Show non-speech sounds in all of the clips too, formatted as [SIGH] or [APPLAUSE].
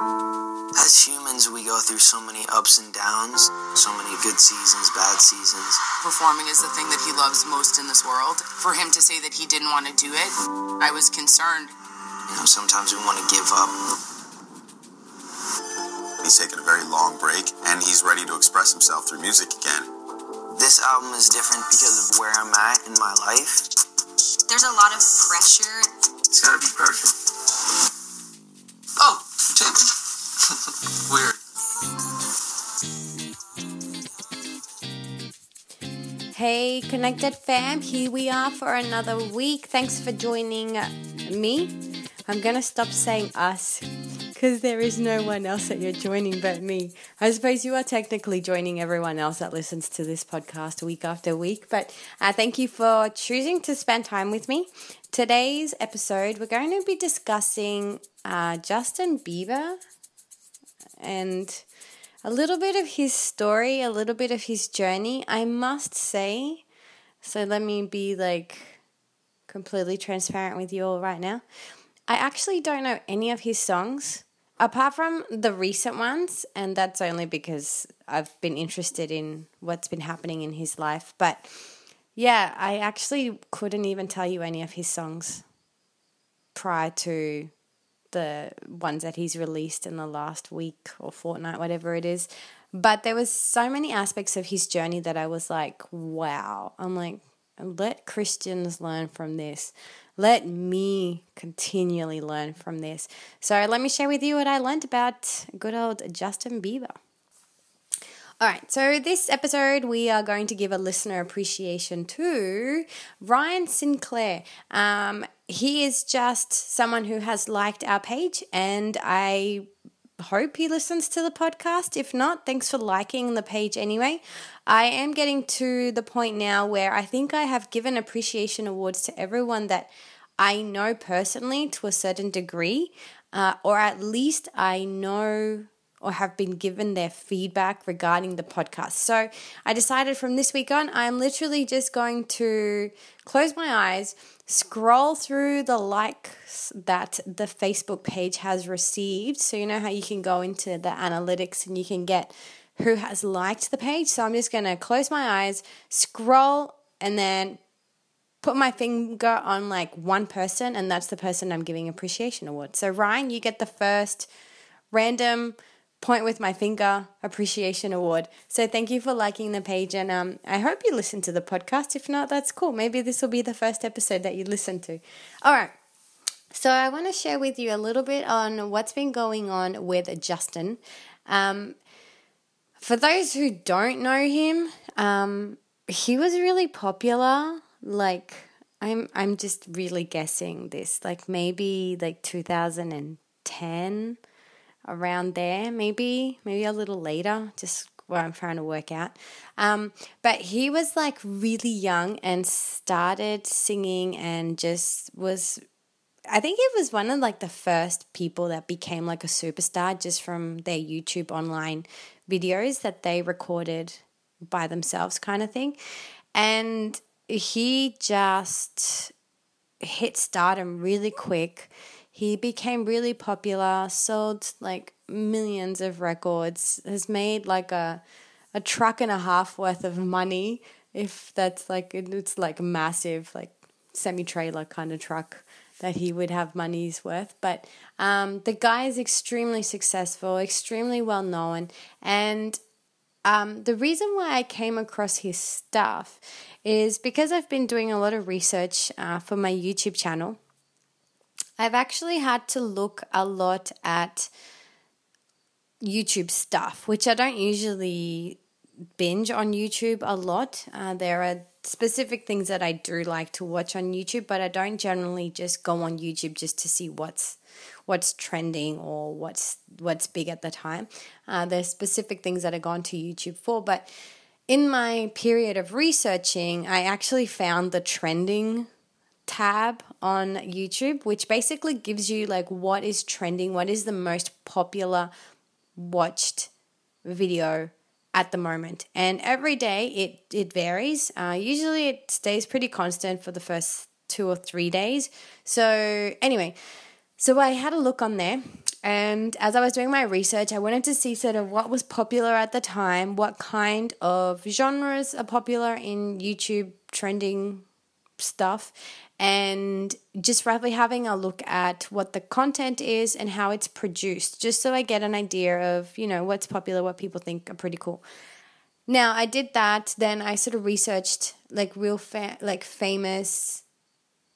As humans, we go through so many ups and downs, so many good seasons, bad seasons. Performing is the thing that he loves most in this world. For him to say that he didn't want to do it, I was concerned. You know, sometimes we want to give up. He's taken a very long break, and he's ready to express himself through music again. This album is different because of where I'm at in my life. There's a lot of pressure. It's gotta be perfect. [LAUGHS] Weird. Hey, Connected fam, here we are for another week. Thanks for joining me. I'm gonna stop saying us because there is no one else that you're joining but me. I suppose you are technically joining everyone else that listens to this podcast week after week, but uh, thank you for choosing to spend time with me. Today's episode, we're going to be discussing uh, Justin Bieber and a little bit of his story, a little bit of his journey. I must say, so let me be like completely transparent with you all right now. I actually don't know any of his songs apart from the recent ones, and that's only because I've been interested in what's been happening in his life. But yeah, I actually couldn't even tell you any of his songs prior to the ones that he's released in the last week or fortnight, whatever it is. But there was so many aspects of his journey that I was like, wow. I'm like, let Christians learn from this. Let me continually learn from this. So let me share with you what I learned about good old Justin Bieber. All right, so this episode we are going to give a listener appreciation to Ryan Sinclair. Um, he is just someone who has liked our page, and I hope he listens to the podcast. If not, thanks for liking the page anyway. I am getting to the point now where I think I have given appreciation awards to everyone that I know personally to a certain degree, uh, or at least I know or have been given their feedback regarding the podcast. So I decided from this week on, I'm literally just going to close my eyes, scroll through the likes that the Facebook page has received. So you know how you can go into the analytics and you can get who has liked the page. So I'm just going to close my eyes, scroll, and then put my finger on like one person, and that's the person I'm giving appreciation award. So Ryan, you get the first random point with my finger appreciation award. So thank you for liking the page and um I hope you listen to the podcast. If not, that's cool. Maybe this will be the first episode that you listen to. All right. So I want to share with you a little bit on what's been going on with Justin. Um for those who don't know him, um he was really popular like I'm I'm just really guessing this like maybe like 2010 around there, maybe, maybe a little later, just what I'm trying to work out. Um, but he was like really young and started singing and just was I think it was one of like the first people that became like a superstar just from their YouTube online videos that they recorded by themselves kind of thing. And he just hit stardom really quick he became really popular, sold like millions of records, has made like a a truck and a half worth of money if that's like it's like massive like semi trailer kind of truck that he would have money's worth. But um, the guy is extremely successful, extremely well known, and um, the reason why I came across his stuff is because I've been doing a lot of research uh, for my YouTube channel I've actually had to look a lot at YouTube stuff, which I don't usually binge on YouTube a lot. Uh, there are specific things that I do like to watch on YouTube, but I don't generally just go on YouTube just to see what's what's trending or what's what's big at the time. Uh, there's specific things that I go onto YouTube for, but in my period of researching, I actually found the trending tab on YouTube, which basically gives you like what is trending, what is the most popular watched video at the moment. And every day it it varies. Uh, usually it stays pretty constant for the first two or three days. So anyway, so I had a look on there, and as I was doing my research, I wanted to see sort of what was popular at the time, what kind of genres are popular in YouTube trending stuff, and just roughly having a look at what the content is and how it's produced, just so I get an idea of, you know, what's popular, what people think are pretty cool. Now, I did that, then I sort of researched like real fa- like famous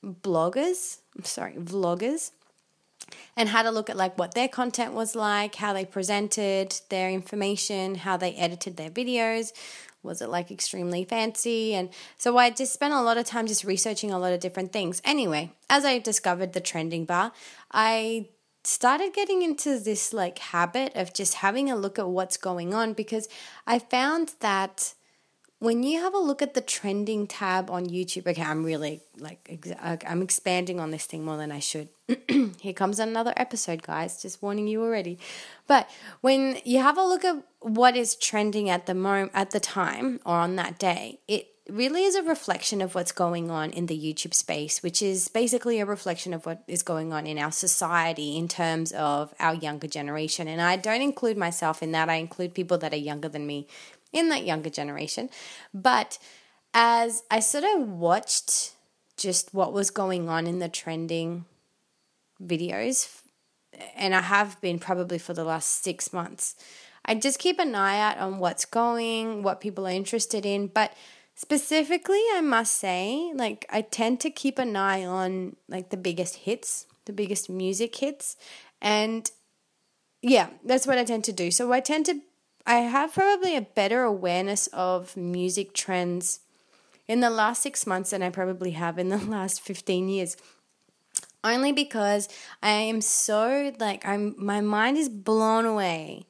bloggers, I'm sorry, vloggers and had a look at like what their content was like, how they presented their information, how they edited their videos. Was it like extremely fancy? And so I just spent a lot of time just researching a lot of different things. Anyway, as I discovered the trending bar, I started getting into this like habit of just having a look at what's going on because I found that when you have a look at the trending tab on YouTube, okay, I'm really like I'm expanding on this thing more than I should. [CLEARS THROAT] Here comes another episode, guys. Just warning you already. But when you have a look at what is trending at the moment, at the time, or on that day, it really is a reflection of what's going on in the YouTube space, which is basically a reflection of what is going on in our society in terms of our younger generation. And I don't include myself in that. I include people that are younger than me in that younger generation. But as I sort of watched just what was going on in the trending videos, and I have been probably for the last six months, I just keep an eye out on what's going, what people are interested in. But specifically, I must say, like, I tend to keep an eye on like the biggest hits, the biggest music hits. And yeah, that's what I tend to do. So I tend to I have probably a better awareness of music trends in the last six months than I probably have in the [LAUGHS] last 15 years. Only because I am so like I'm my mind is blown away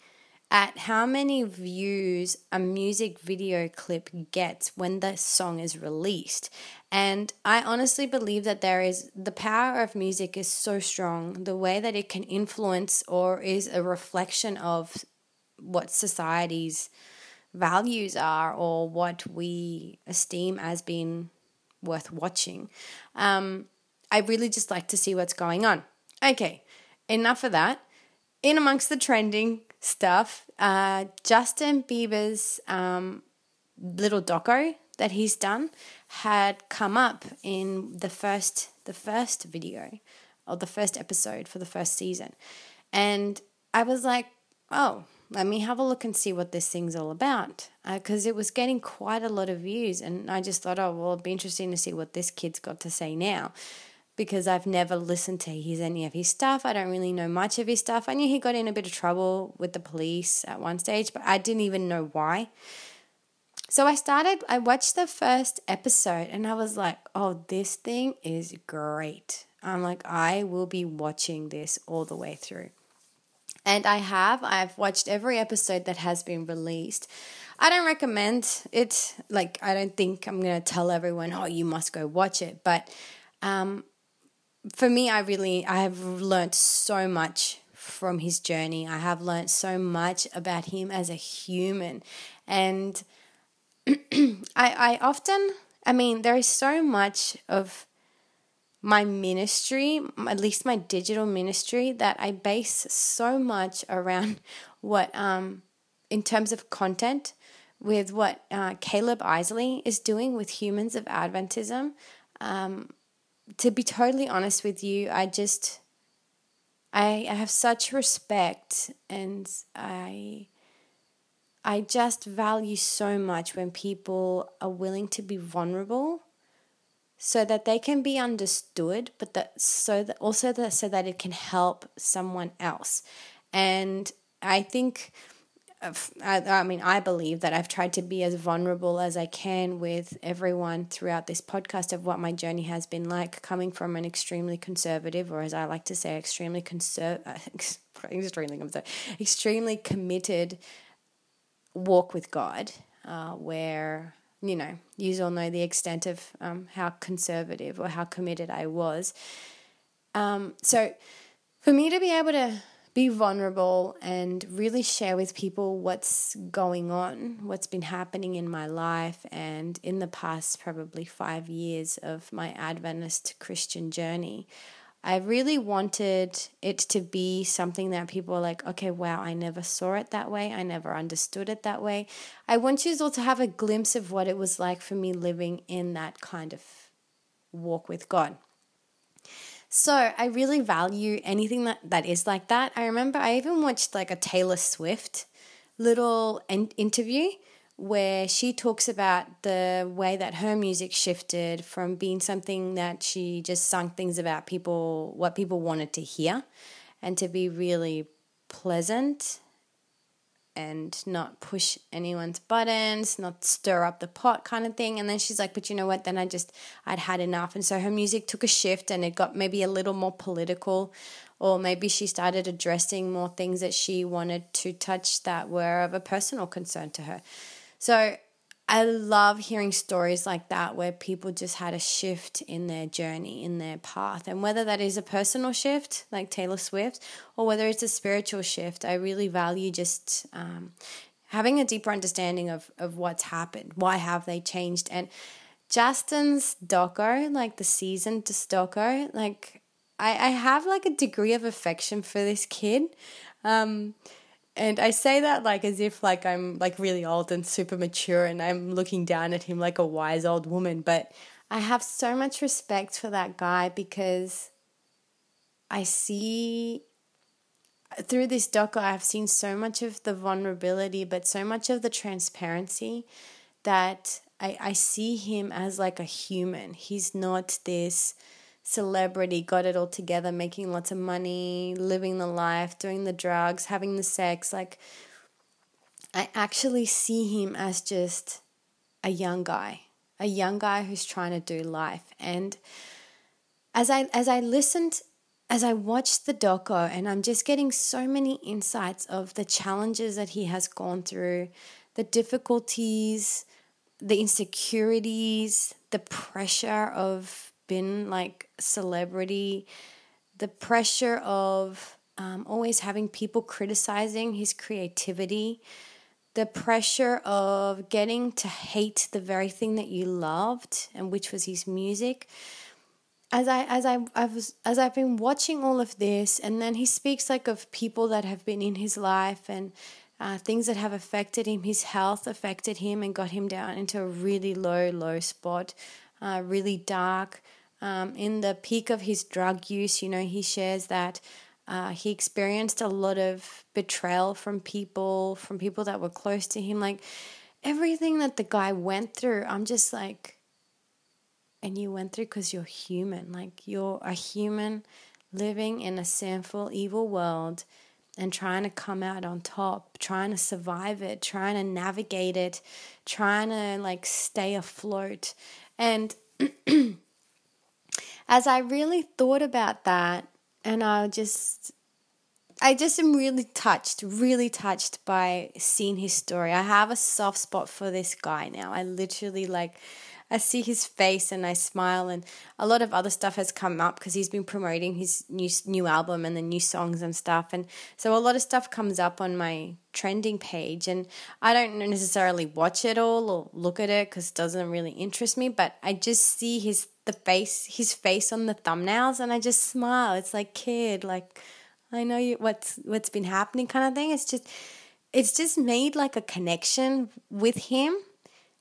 at how many views a music video clip gets when the song is released. And I honestly believe that there is the power of music is so strong, the way that it can influence or is a reflection of what society's values are or what we esteem as being worth watching. Um, I really just like to see what's going on. Okay, enough of that. In amongst the trending stuff, uh, Justin Bieber's um, little doco that he's done had come up in the first the first video or the first episode for the first season, and I was like, oh, let me have a look and see what this thing's all about. Because uh, it was getting quite a lot of views. And I just thought, oh, well, it'd be interesting to see what this kid's got to say now. Because I've never listened to his any of his stuff. I don't really know much of his stuff. I knew he got in a bit of trouble with the police at one stage, but I didn't even know why. So I started, I watched the first episode and I was like, oh, this thing is great. I'm like, I will be watching this all the way through. And I have, I've watched every episode that has been released. I don't recommend it. Like, I don't think I'm going to tell everyone, oh, you must go watch it. But um, for me, I really, I have learned so much from his journey. I have learned so much about him as a human. And [CLEARS THROAT] I, I often, I mean, there is so much of my ministry, at least my digital ministry, that I base so much around [LAUGHS] what, um, in terms of content, with what uh, Caleb Isley is doing with Humans of Adventism. Um, to be totally honest with you, I just, I, I have such respect and I. I just value so much when people are willing to be vulnerable so that they can be understood, but that so that also that so that it can help someone else. And I think, I, I mean, I believe that I've tried to be as vulnerable as I can with everyone throughout this podcast of what my journey has been like, coming from an extremely conservative, or as I like to say, extremely conserv, [LAUGHS] extremely extremely committed walk with God, uh, where you know, you all know the extent of um, how conservative or how committed I was. Um, so for me to be able to be vulnerable and really share with people what's going on, what's been happening in my life, and in the past probably five years of my Adventist Christian journey, I really wanted it to be something that people are like, okay, wow, I never saw it that way. I never understood it that way. I want you all to have a glimpse of what it was like for me living in that kind of walk with God. So I really value anything that, that is like that. I remember I even watched like a Taylor Swift little in- interview where she talks about the way that her music shifted from being something that she just sung things about people, what people wanted to hear, and to be really pleasant and not push anyone's buttons, not stir up the pot kind of thing. And then she's like, but you know what? Then I just, I'd had enough. And so her music took a shift and it got maybe a little more political, or maybe she started addressing more things that she wanted to touch that were of a personal concern to her. So I love hearing stories like that where people just had a shift in their journey, in their path. And whether that is a personal shift, like Taylor Swift, or whether it's a spiritual shift, I really value just um, having a deeper understanding of, of what's happened. Why have they changed? And Justin's doco, like the season to doco, like I, I have like a degree of affection for this kid. Um, and I say that like as if like I'm like really old and super mature and I'm looking down at him like a wise old woman, but I have so much respect for that guy because I see through this doco I've seen so much of the vulnerability but so much of the transparency that I, I see him as like a human. He's not this celebrity, got it all together, making lots of money, living the life, doing the drugs, having the sex. Like, I actually see him as just a young guy, a young guy who's trying to do life. And as I as I listened, as I watched the doco, and I'm just getting so many insights of the challenges that he has gone through, the difficulties, the insecurities, the pressure of been like celebrity, the pressure of um, always having people criticizing his creativity, the pressure of getting to hate the very thing that you loved, and which was his music. As I as I, I was as I've been watching all of this, and then he speaks like of people that have been in his life and uh, things that have affected him. His health affected him and got him down into a really low, low spot, uh, really dark. Um, in the peak of his drug use, you know, he shares that uh, he experienced a lot of betrayal from people, from people that were close to him. Like everything that the guy went through, I'm just like, and you went through because you're human. Like you're a human living in a sinful, evil world and trying to come out on top, trying to survive it, trying to navigate it, trying to like stay afloat. And [CLEARS THROAT] as I really thought about that, and I just, I just am really touched, really touched by seeing his story. I have a soft spot for this guy now. I literally like, I see his face and I smile, and a lot of other stuff has come up because he's been promoting his new new album and the new songs and stuff, and so a lot of stuff comes up on my trending page, and I don't necessarily watch it all or look at it because it doesn't really interest me, but I just see his the face his face on the thumbnails and I just smile. It's like kid, like I know you what's what's been happening kind of thing. It's just it's just made like a connection with him.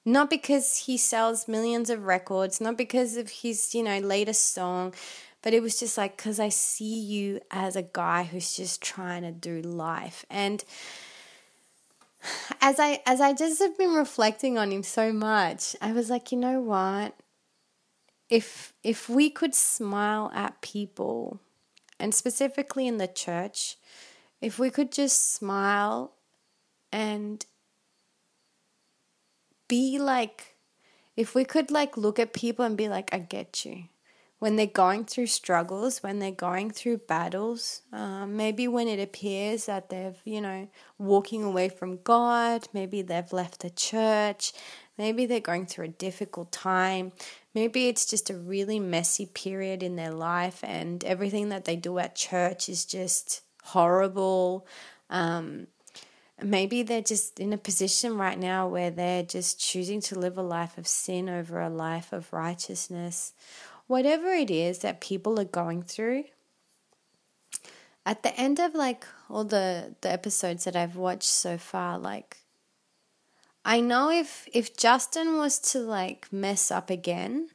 Not because he sells millions of records, not because of his, you know, latest song, but it was just like cuz I see you as a guy who's just trying to do life. And as I as I just have been reflecting on him so much, I was like, you know what? if if we could smile at people and specifically in the church if we could just smile and be like if we could like look at people and be like i get you when they're going through struggles when they're going through battles um, maybe when it appears that they've you know walking away from god maybe they've left the church maybe they're going through a difficult time Maybe it's just a really messy period in their life, and everything that they do at church is just horrible. Um, maybe they're just in a position right now where they're just choosing to live a life of sin over a life of righteousness. Whatever it is that people are going through, at the end of like all the the episodes that I've watched so far, like I know if if Justin was to like mess up again,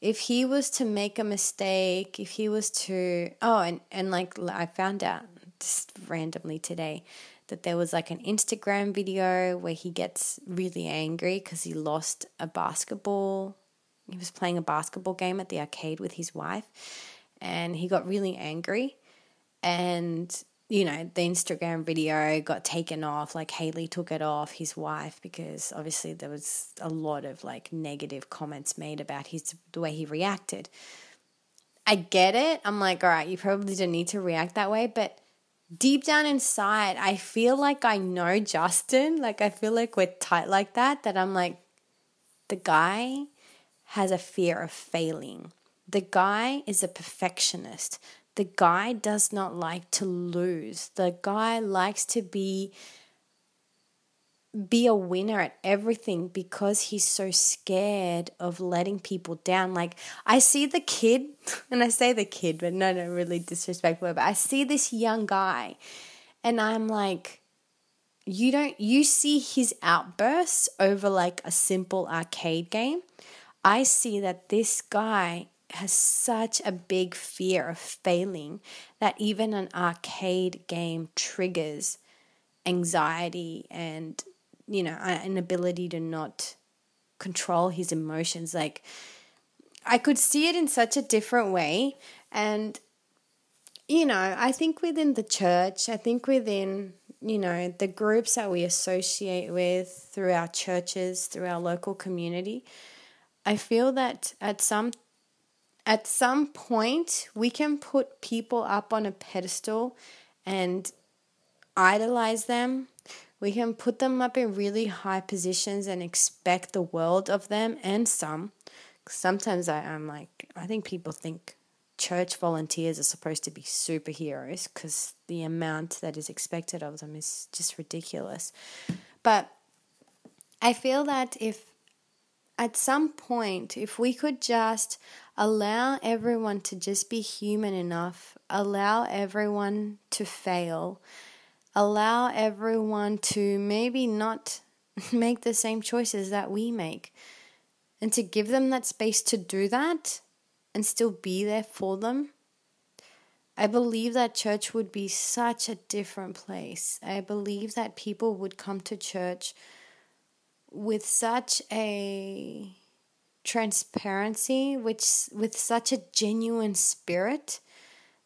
if he was to make a mistake, if he was to oh and and like I found out just randomly today that there was like an Instagram video where he gets really angry cuz he lost a basketball. He was playing a basketball game at the arcade with his wife and he got really angry and you know the instagram video got taken off like Hailey took it off his wife because obviously there was a lot of like negative comments made about his the way he reacted i get it i'm like all right you probably didn't need to react that way but deep down inside i feel like i know justin. Like i feel like we're tight like that that i'm like the guy has a fear of failing. The guy is a perfectionist. The guy does not like to lose. The guy likes to be be a winner at everything because he's so scared of letting people down. Like I see the kid, [LAUGHS] and I say the kid, but no, no, really disrespectful. But I see this young guy, and I'm like, you don't, you see his outbursts over like a simple arcade game. I see that this guy has such a big fear of failing that even an arcade game triggers anxiety and you know an ability to not control his emotions like i could see it in such a different way and you know i think within the church i think within you know the groups that we associate with through our churches through our local community i feel that at some at some point, we can put people up on a pedestal and idolize them. We can put them up in really high positions and expect the world of them and some. Sometimes I, am like, I think people think church volunteers are supposed to be superheroes because the amount that is expected of them is just ridiculous. But I feel that if at some point, if we could just allow everyone to just be human enough, allow everyone to fail, allow everyone to maybe not [LAUGHS] make the same choices that we make, and to give them that space to do that and still be there for them. I believe that church would be such a different place. I believe that people would come to church with such a transparency, which with such a genuine spirit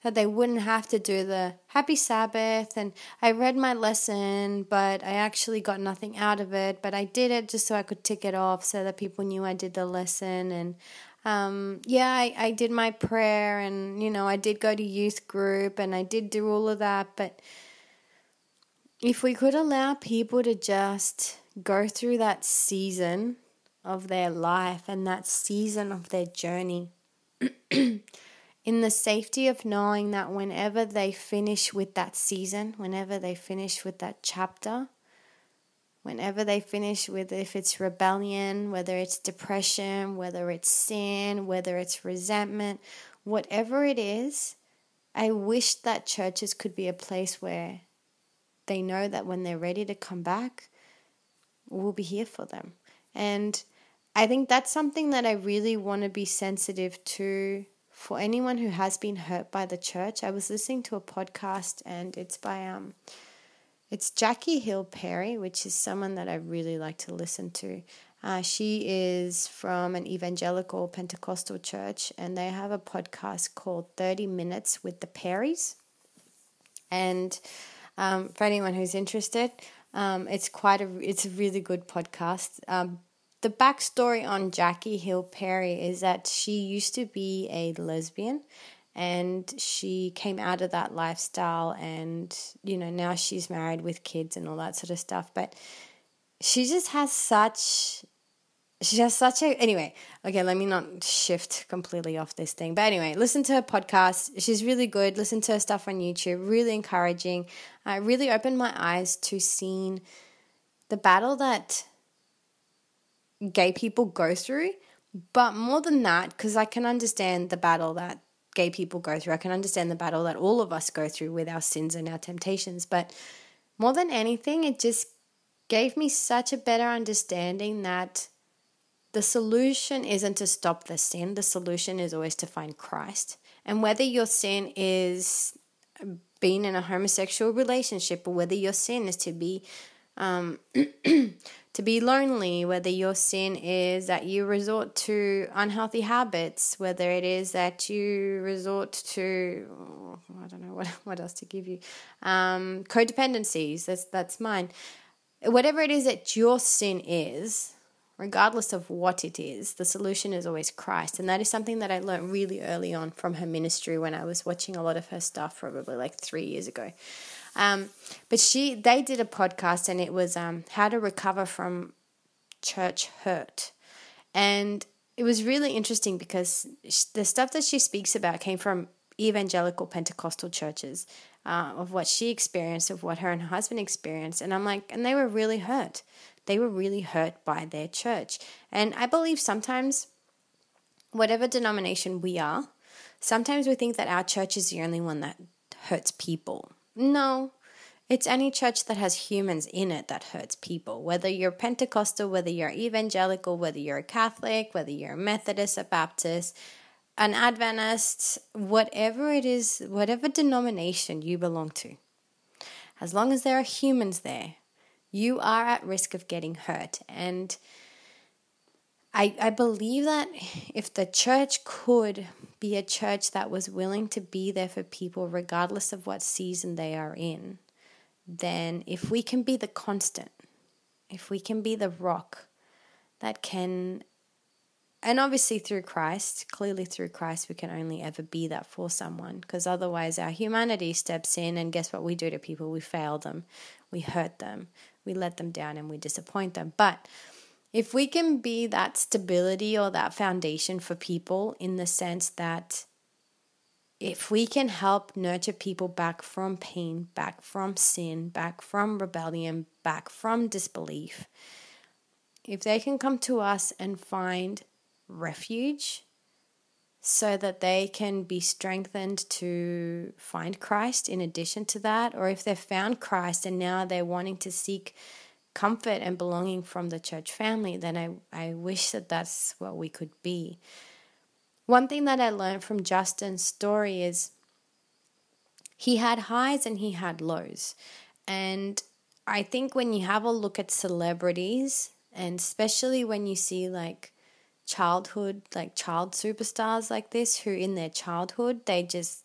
that they wouldn't have to do the happy Sabbath and I read my lesson, but I actually got nothing out of it. But I did it just so I could tick it off so that people knew I did the lesson. And um, yeah, I, I did my prayer and, you know, I did go to youth group and I did do all of that. But if we could allow people to just go through that season of their life and that season of their journey. [CLEARS THROAT] in the safety of knowing that whenever they finish with that season, whenever they finish with that chapter, whenever they finish with if it's rebellion, whether it's depression, whether it's sin, whether it's resentment, whatever it is, I wish that churches could be a place where they know that when they're ready to come back, we'll be here for them. And I think that's something that I really want to be sensitive to for anyone who has been hurt by the church. I was listening to a podcast and it's by um it's Jackie Hill Perry, which is someone that I really like to listen to. Uh, she is from an evangelical Pentecostal church, and they have a podcast called 30 Minutes with the Perrys. And um, for anyone who's interested, um, it's quite a it's a really good podcast. Um, the backstory on Jackie Hill Perry is that she used to be a lesbian and she came out of that lifestyle and you know now she's married with kids and all that sort of stuff. But she just has such she has such a anyway okay let me not shift completely off this thing. But anyway listen to her podcast. She's really good. Listen to her stuff on youtube. Really encouraging. I uh, really opened my eyes to seeing the battle that gay people go through. But more than that, because I can understand the battle that gay people go through. I can understand the battle that all of us go through with our sins and our temptations. But more than anything, it just gave me such a better understanding that the solution isn't to stop the sin, the solution is always to find Christ. And whether your sin is being in a homosexual relationship or whether your sin is to be um, [CLEARS THROAT] [COUGHS] to be lonely, whether your sin is that you resort to unhealthy habits, whether it is that you resort to oh, I don't know what [LAUGHS] what else to give you, um, codependencies. That's that's mine. Whatever it is that your sin is, regardless of what it is, the solution is always Christ. And that is something that I learned really early on from her ministry when I was watching a lot of her stuff, probably like three years ago. Um, but she, they did a podcast, and it was um, how to recover from church hurt, and it was really interesting because the stuff that she speaks about came from evangelical Pentecostal churches, uh, of what she experienced, of what her and her husband experienced, and I'm like, and they were really hurt. They were really hurt by their church, and I believe sometimes, whatever denomination we are, sometimes we think that our church is the only one that hurts people no, it's any church that has humans in it that hurts people. Whether you're Pentecostal, whether you're evangelical, whether you're a Catholic, whether you're a Methodist, a Baptist, an Adventist, whatever it is, whatever denomination you belong to, as long as there are humans there, you are at risk of getting hurt. And I, I believe that if the church could be a church that was willing to be there for people regardless of what season they are in, then if we can be the constant, if we can be the rock that can, and obviously through Christ, clearly through Christ, we can only ever be that for someone because otherwise our humanity steps in, and guess what we do to people? We fail them, we hurt them, we let them down, and we disappoint them. But if we can be that stability or that foundation for people in the sense that if we can help nurture people back from pain, back from sin, back from rebellion, back from disbelief, if they can come to us and find refuge so that they can be strengthened to find Christ in addition to that, or if they've found Christ and now they're wanting to seek comfort and belonging from the church family, then I, I wish that that's what we could be. One thing that I learned from Justin's story is he had highs and he had lows. And I think when you have a look at celebrities, and especially when you see like childhood, like child superstars like this, who in their childhood, they just.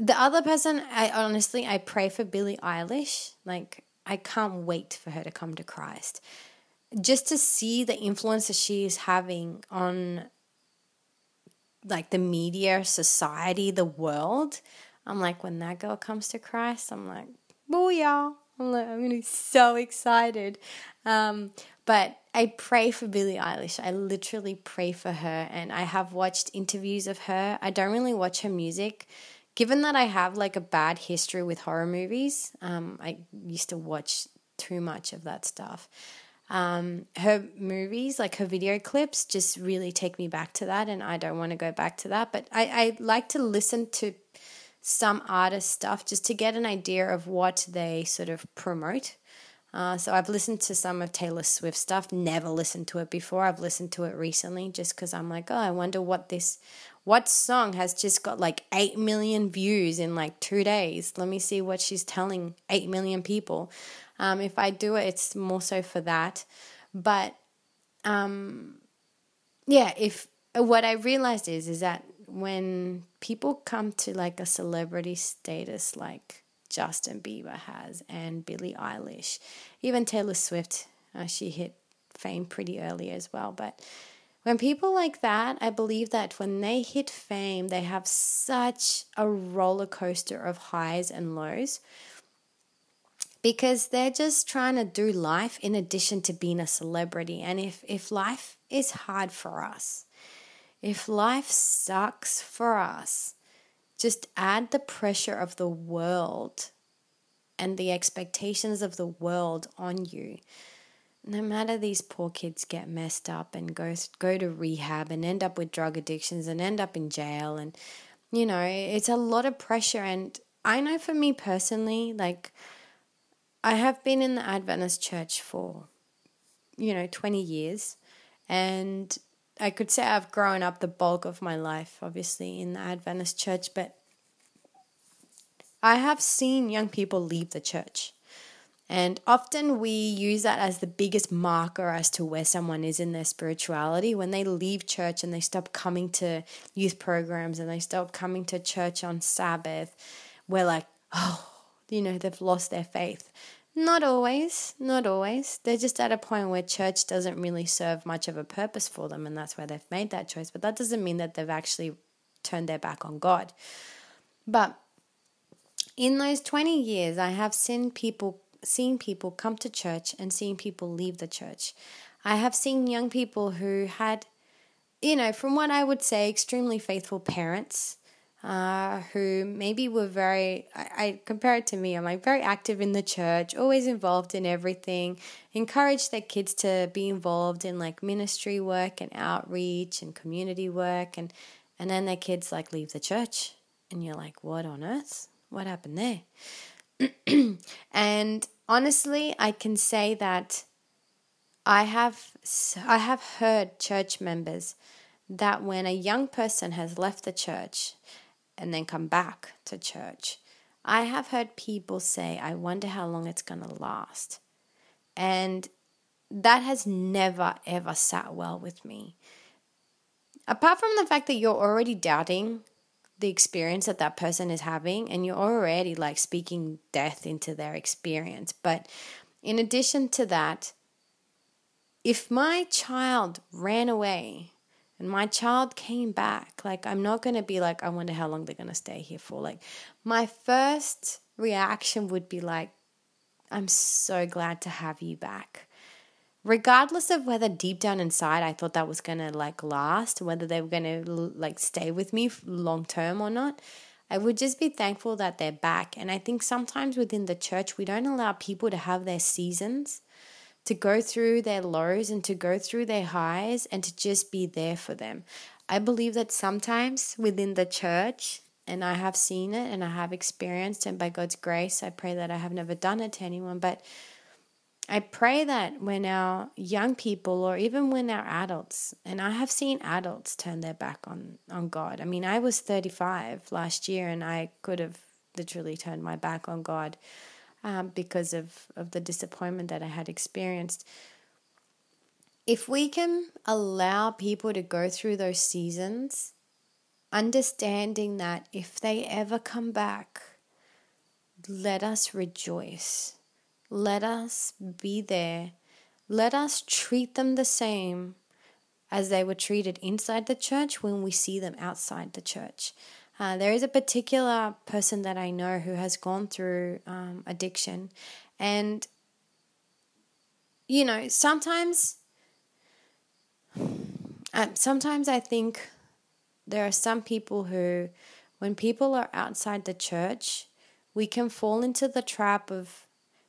The other person, I honestly, I pray for Billie Eilish. Like, I can't wait for her to come to Christ. Just to see the influence that she is having on like the media, society, the world. I'm like, when that girl comes to Christ, I'm like, booyah. I'm like, I'm gonna be so excited. Um, but I pray for Billie Eilish. I literally pray for her, and I have watched interviews of her. I don't really watch her music given that I have like a bad history with horror movies, um, I used to watch too much of that stuff. Um, her movies, like her video clips, just really take me back to that, and I don't want to go back to that. But I, I like to listen to some artist stuff just to get an idea of what they sort of promote. Uh, so I've listened to some of Taylor Swift stuff. Never listened to it before. I've listened to it recently just because I'm like, oh, I wonder what this what song has just got like 8 million views in like two days? Let me see what she's telling 8 million people. Um, if I do it, it's more so for that. But um, yeah, if what I realized is, is that when people come to like a celebrity status like Justin Bieber has and Billie Eilish, even Taylor Swift, uh, she hit fame pretty early as well. But when people like that, I believe that when they hit fame, they have such a roller coaster of highs and lows because they're just trying to do life in addition to being a celebrity. And if, if life is hard for us, if life sucks for us, just add the pressure of the world and the expectations of the world on you no matter these poor kids get messed up and go go to rehab and end up with drug addictions and end up in jail and you know, it's a lot of pressure. And I know for me personally, like, I have been in the Adventist church for, you know, 20 years. And I could say I've grown up the bulk of my life, obviously, in the Adventist church, but I have seen young people leave the church. And often we use that as the biggest marker as to where someone is in their spirituality. When they leave church and they stop coming to youth programs and they stop coming to church on Sabbath, we're like, oh, you know, they've lost their faith. Not always, not always. They're just at a point where church doesn't really serve much of a purpose for them, and that's why they've made that choice. But that doesn't mean that they've actually turned their back on God. But in those 20 years, I have seen people seeing people come to church and seeing people leave the church. I have seen young people who had, you know, from what I would say, extremely faithful parents. Uh, who maybe were very, I, I, compare it to me, I'm like very active in the church, always involved in everything, encourage their kids to be involved in like ministry work and outreach and community work, and, and then their kids like leave the church. And you're like, what on earth? What happened there? [CLEARS THROAT] and honestly, I can say that I have I have heard church members that when a young person has left the church and then come back to church, I have heard people say, "I wonder how long it's going to last." And that has never ever sat well with me. Apart from the fact that you're already doubting the experience that that person is having and you're already like speaking death into their experience. But in addition to that if my child ran away and my child came back like i'm not going to be like i wonder how long they're going to stay here for. Like my first reaction would be like i'm so glad to have you back regardless of whether deep down inside I thought that was going to like last, whether they were going to like stay with me long term or not, I would just be thankful that they're back. And I think sometimes within the church, we don't allow people to have their seasons, to go through their lows and to go through their highs and to just be there for them. I believe that sometimes within the church, and I have seen it and I have experienced, and by God's grace, I pray that I have never done it to anyone, but I pray that when our young people or even when our adults, and I have seen adults turn their back on, on God. I mean, I was 35 last year and I could have literally turned my back on God um, because of, of the disappointment that I had experienced. If we can allow people to go through those seasons, understanding that if they ever come back, let us rejoice let us be there. Let us treat them the same as they were treated inside the church when we see them outside the church. Uh, there is a particular person that I know who has gone through um, addiction, and you know, sometimes, um, sometimes I think there are some people who, when people are outside the church, we can fall into the trap of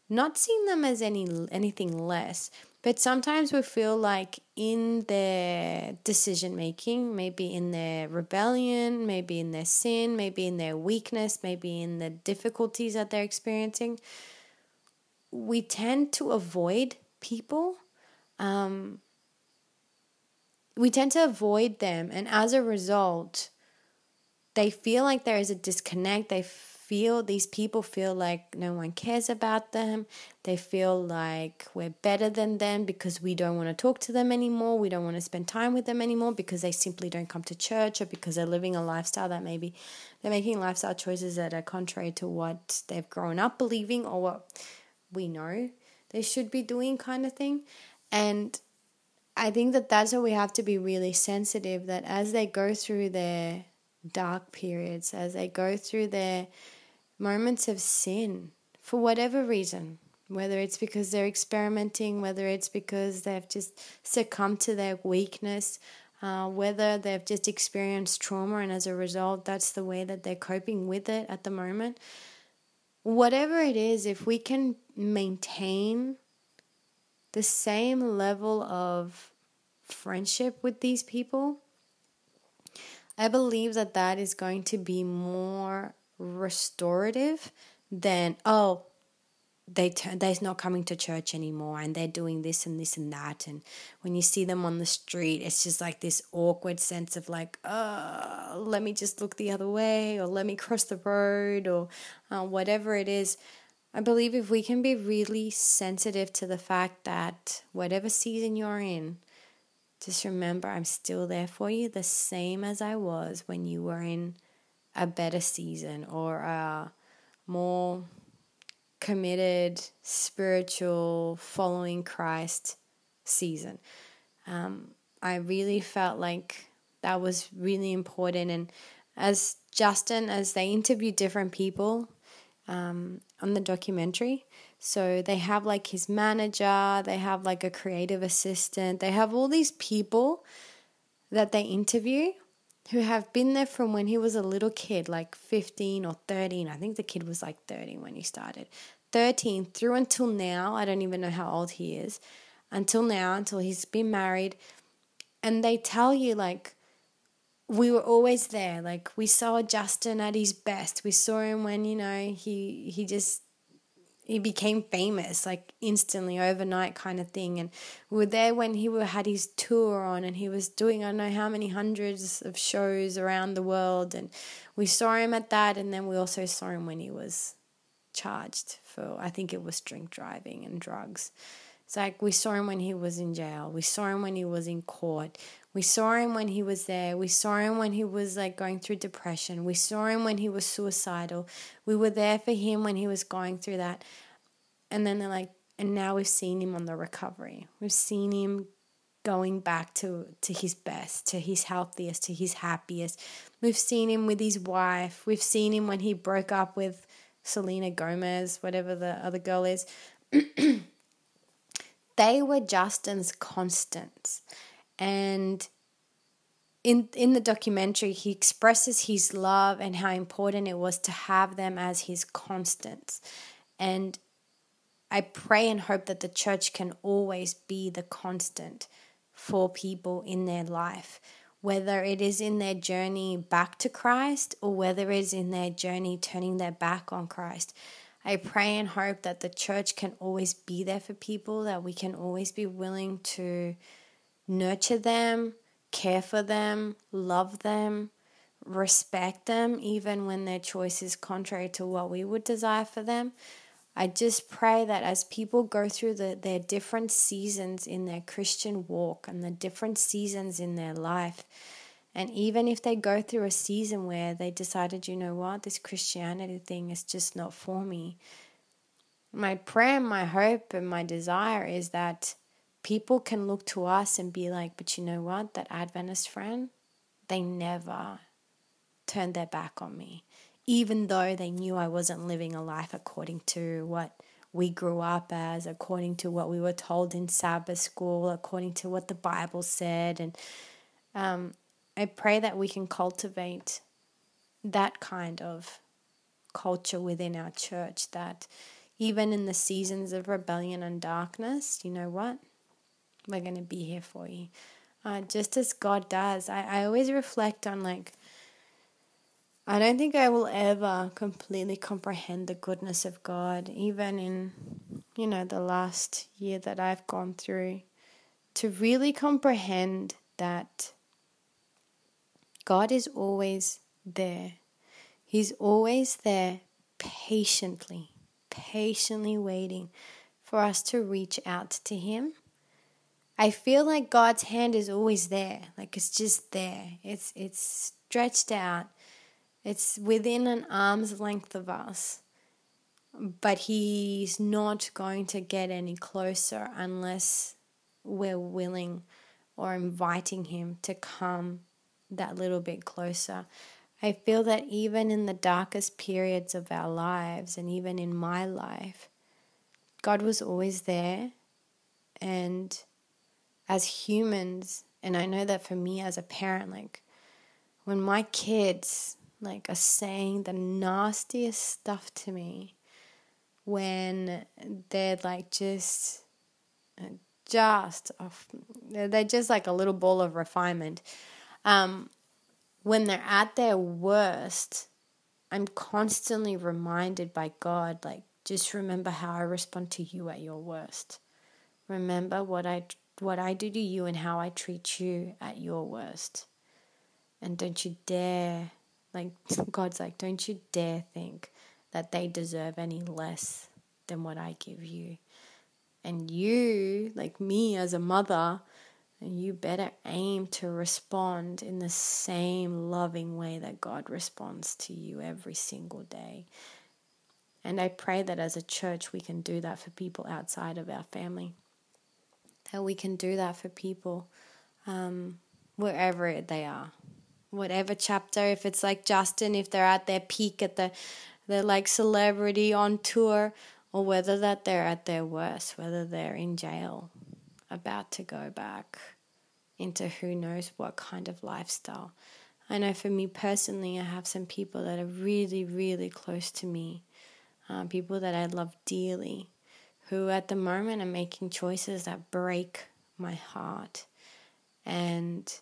not seeing them as any anything less but sometimes we feel like in their decision making maybe in their rebellion maybe in their sin maybe in their weakness maybe in the difficulties that they're experiencing we tend to avoid people um, we tend to avoid them and as a result they feel like there is a disconnect they feel these people feel like no one cares about them. They feel like we're better than them because we don't want to talk to them anymore. We don't want to spend time with them anymore because they simply don't come to church or because they're living a lifestyle that maybe they're making lifestyle choices that are contrary to what they've grown up believing or what we know they should be doing, kind of thing. And I think that that's where we have to be really sensitive that as they go through their dark periods, as they go through their moments of sin for whatever reason, whether it's because they're experimenting, whether it's because they've just succumbed to their weakness, uh, whether they've just experienced trauma and as a result, that's the way that they're coping with it at the moment. Whatever it is, if we can maintain the same level of friendship with these people, I believe that that is going to be more restorative than, oh, they turn they're not coming to church anymore and they're doing this and this and that and when you see them on the street it's just like this awkward sense of like uh let me just look the other way or let me cross the road or uh, whatever it is. I believe if we can be really sensitive to the fact that whatever season you're in just remember i'm still there for you the same as i was when you were in a better season or a more committed, spiritual, following Christ season. Um, I really felt like that was really important. And as Justin, as they interviewed different people um, on the documentary, so they have like his manager, they have like a creative assistant, they have all these people that they interview who have been there from when he was a little kid, like 15 or 13. I think the kid was like 13 when he started. 13 through until now. I don't even know how old he is. Until now, until he's been married. And they tell you, like, we were always there. Like, we saw Justin at his best. We saw him when, you know, he, he just he became famous like instantly overnight kind of thing. And we were there when he had his tour on and he was doing i don't know how many hundreds of shows around the world. And we saw him at that and then we also saw him when he was charged for i think it was drink driving and drugs it's like we saw him when he was in jail we saw him when he was in court we saw him when he was there. We saw him when he was like going through depression. We saw him when he was suicidal. We were there for him when he was going through that. And then they're like, and now we've seen him on the recovery. We've seen him going back to, to his best, to his healthiest, to his happiest. We've seen him with his wife. We've seen him when he broke up with Selena Gomez, whatever the other girl is. [CLEARS THROAT] they were Justin's constants. And in in the documentary he expresses his love and how important it was to have them as his constants. And I pray and hope that the church can always be the constant for people in their life, whether it is in their journey back to Christ or whether it is in their journey turning their back on Christ. I pray and hope that the church can always be there for people, that we can always be willing to nurture them, care for them, love them, respect them, even when their choice is contrary to what we would desire for them. I just pray that as people go through the, their different seasons in their Christian walk and the different seasons in their life, and even if they go through a season where they decided, you know what, this Christianity thing is just not for me, my prayer, my hope, and my desire is that people can look to us and be like, but you know what? That Adventist friend, they never turned their back on me, even though they knew I wasn't living a life according to what we grew up as, according to what we were told in Sabbath school, according to what the Bible said. And um, I pray that we can cultivate that kind of culture within our church that even in the seasons of rebellion and darkness, you know what? we're going to be here for you. Uh, just as God does. I, I always reflect on like, I don't think I will ever completely comprehend the goodness of God, even in, you know, the last year that I've gone through, to really comprehend that God is always there. He's always there patiently, patiently waiting for us to reach out to Him I feel like God's hand is always there. Like it's just there. It's it's stretched out. It's within an arm's length of us. But he's not going to get any closer unless we're willing or inviting him to come that little bit closer. I feel that even in the darkest periods of our lives and even in my life, God was always there and as humans, and I know that for me as a parent, like when my kids like are saying the nastiest stuff to me, when they're like just uh, just off, they're just like a little ball of refinement. Um, when they're at their worst, I'm constantly reminded by God, like, just remember how I respond to you at your worst. Remember what I what I do to you and how I treat you at your worst. And don't you dare like [LAUGHS] God's like, don't you dare think that they deserve any less than what I give you. And you, like me as a mother, you better aim to respond in the same loving way that God responds to you every single day. And I pray that as a church we can do that for people outside of our family. That we can do that for people um, wherever they are. Whatever chapter, if it's like Justin, if they're at their peak at the, the like celebrity on tour, or whether that they're at their worst, whether they're in jail, about to go back into who knows what kind of lifestyle. I know for me personally, I have some people that are really, really close to me, uh, people that I love dearly, who at the moment are making choices that break my heart. And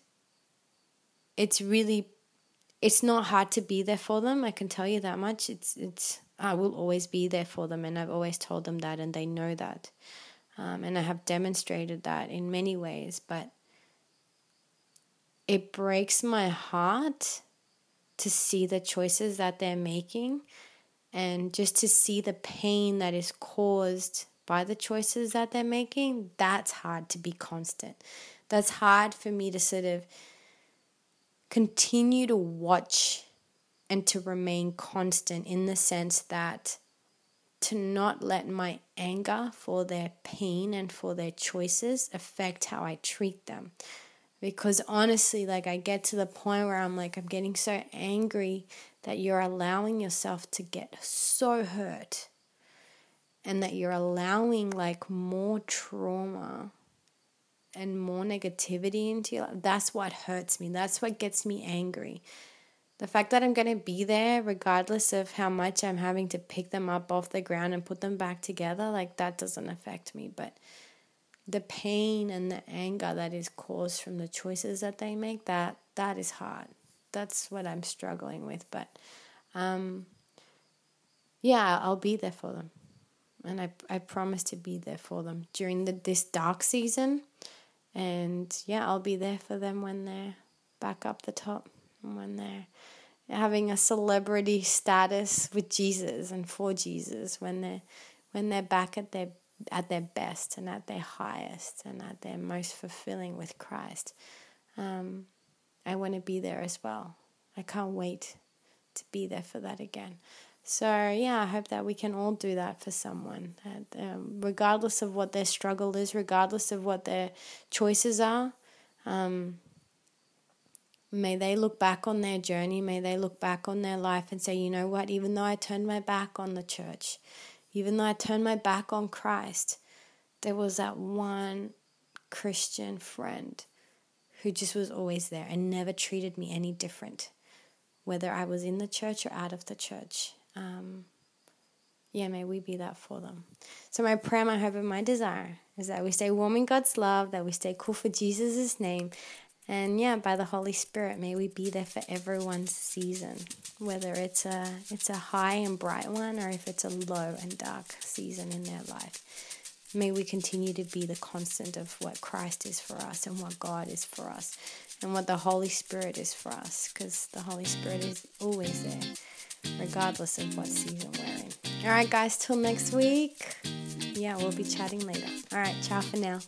it's really, it's not hard to be there for them. I can tell you that much. It's, it's, I will always be there for them, and I've always told them that, and they know that. Um, and I have demonstrated that in many ways, but it breaks my heart to see the choices that they're making and just to see the pain that is caused by the choices that they're making. That's hard to be constant. That's hard for me to sort of continue to watch and to remain constant in the sense that to not let my anger for their pain and for their choices affect how I treat them because honestly like i get to the point where i'm like i'm getting so angry that you're allowing yourself to get so hurt and that you're allowing like more trauma and more negativity into your life that's what hurts me. That's what gets me angry. The fact that i'm going to be there regardless of how much i'm having to pick them up off the ground and put them back together like that doesn't affect me. But the pain and the anger that is caused from the choices that they make that that is hard. That's what i'm struggling with but um, yeah i'll be there for them. And I, I promise to be there for them during the, this dark season. And yeah i'll be there for them when they're back up the top and when they're having a celebrity status with jesus and for jesus when they're when they're back at their at their best and at their highest and at their most fulfilling with Christ. Um, I want to be there as well. I can't wait to be there for that again. So, yeah, I hope that we can all do that for someone, that, um, regardless of what their struggle is, regardless of what their choices are. Um, may they look back on their journey, may they look back on their life and say, you know what, even though I turned my back on the church, even though I turned my back on Christ, there was that one Christian friend who just was always there and never treated me any different, whether I was in the church or out of the church. Um, yeah, may we be that for them. So, my prayer, my hope, and my desire is that we stay warm in God's love, that we stay cool for Jesus' name, and yeah, by the Holy Spirit, may we be there for everyone's season, whether it's a it's a high and bright one or if it's a low and dark season in their life. May we continue to be the constant of what Christ is for us and what God is for us and what the Holy Spirit is for us, because the Holy Spirit is always there, regardless of what season we're in. All right, guys, till next week. Yeah, we'll be chatting later. All right, ciao for now.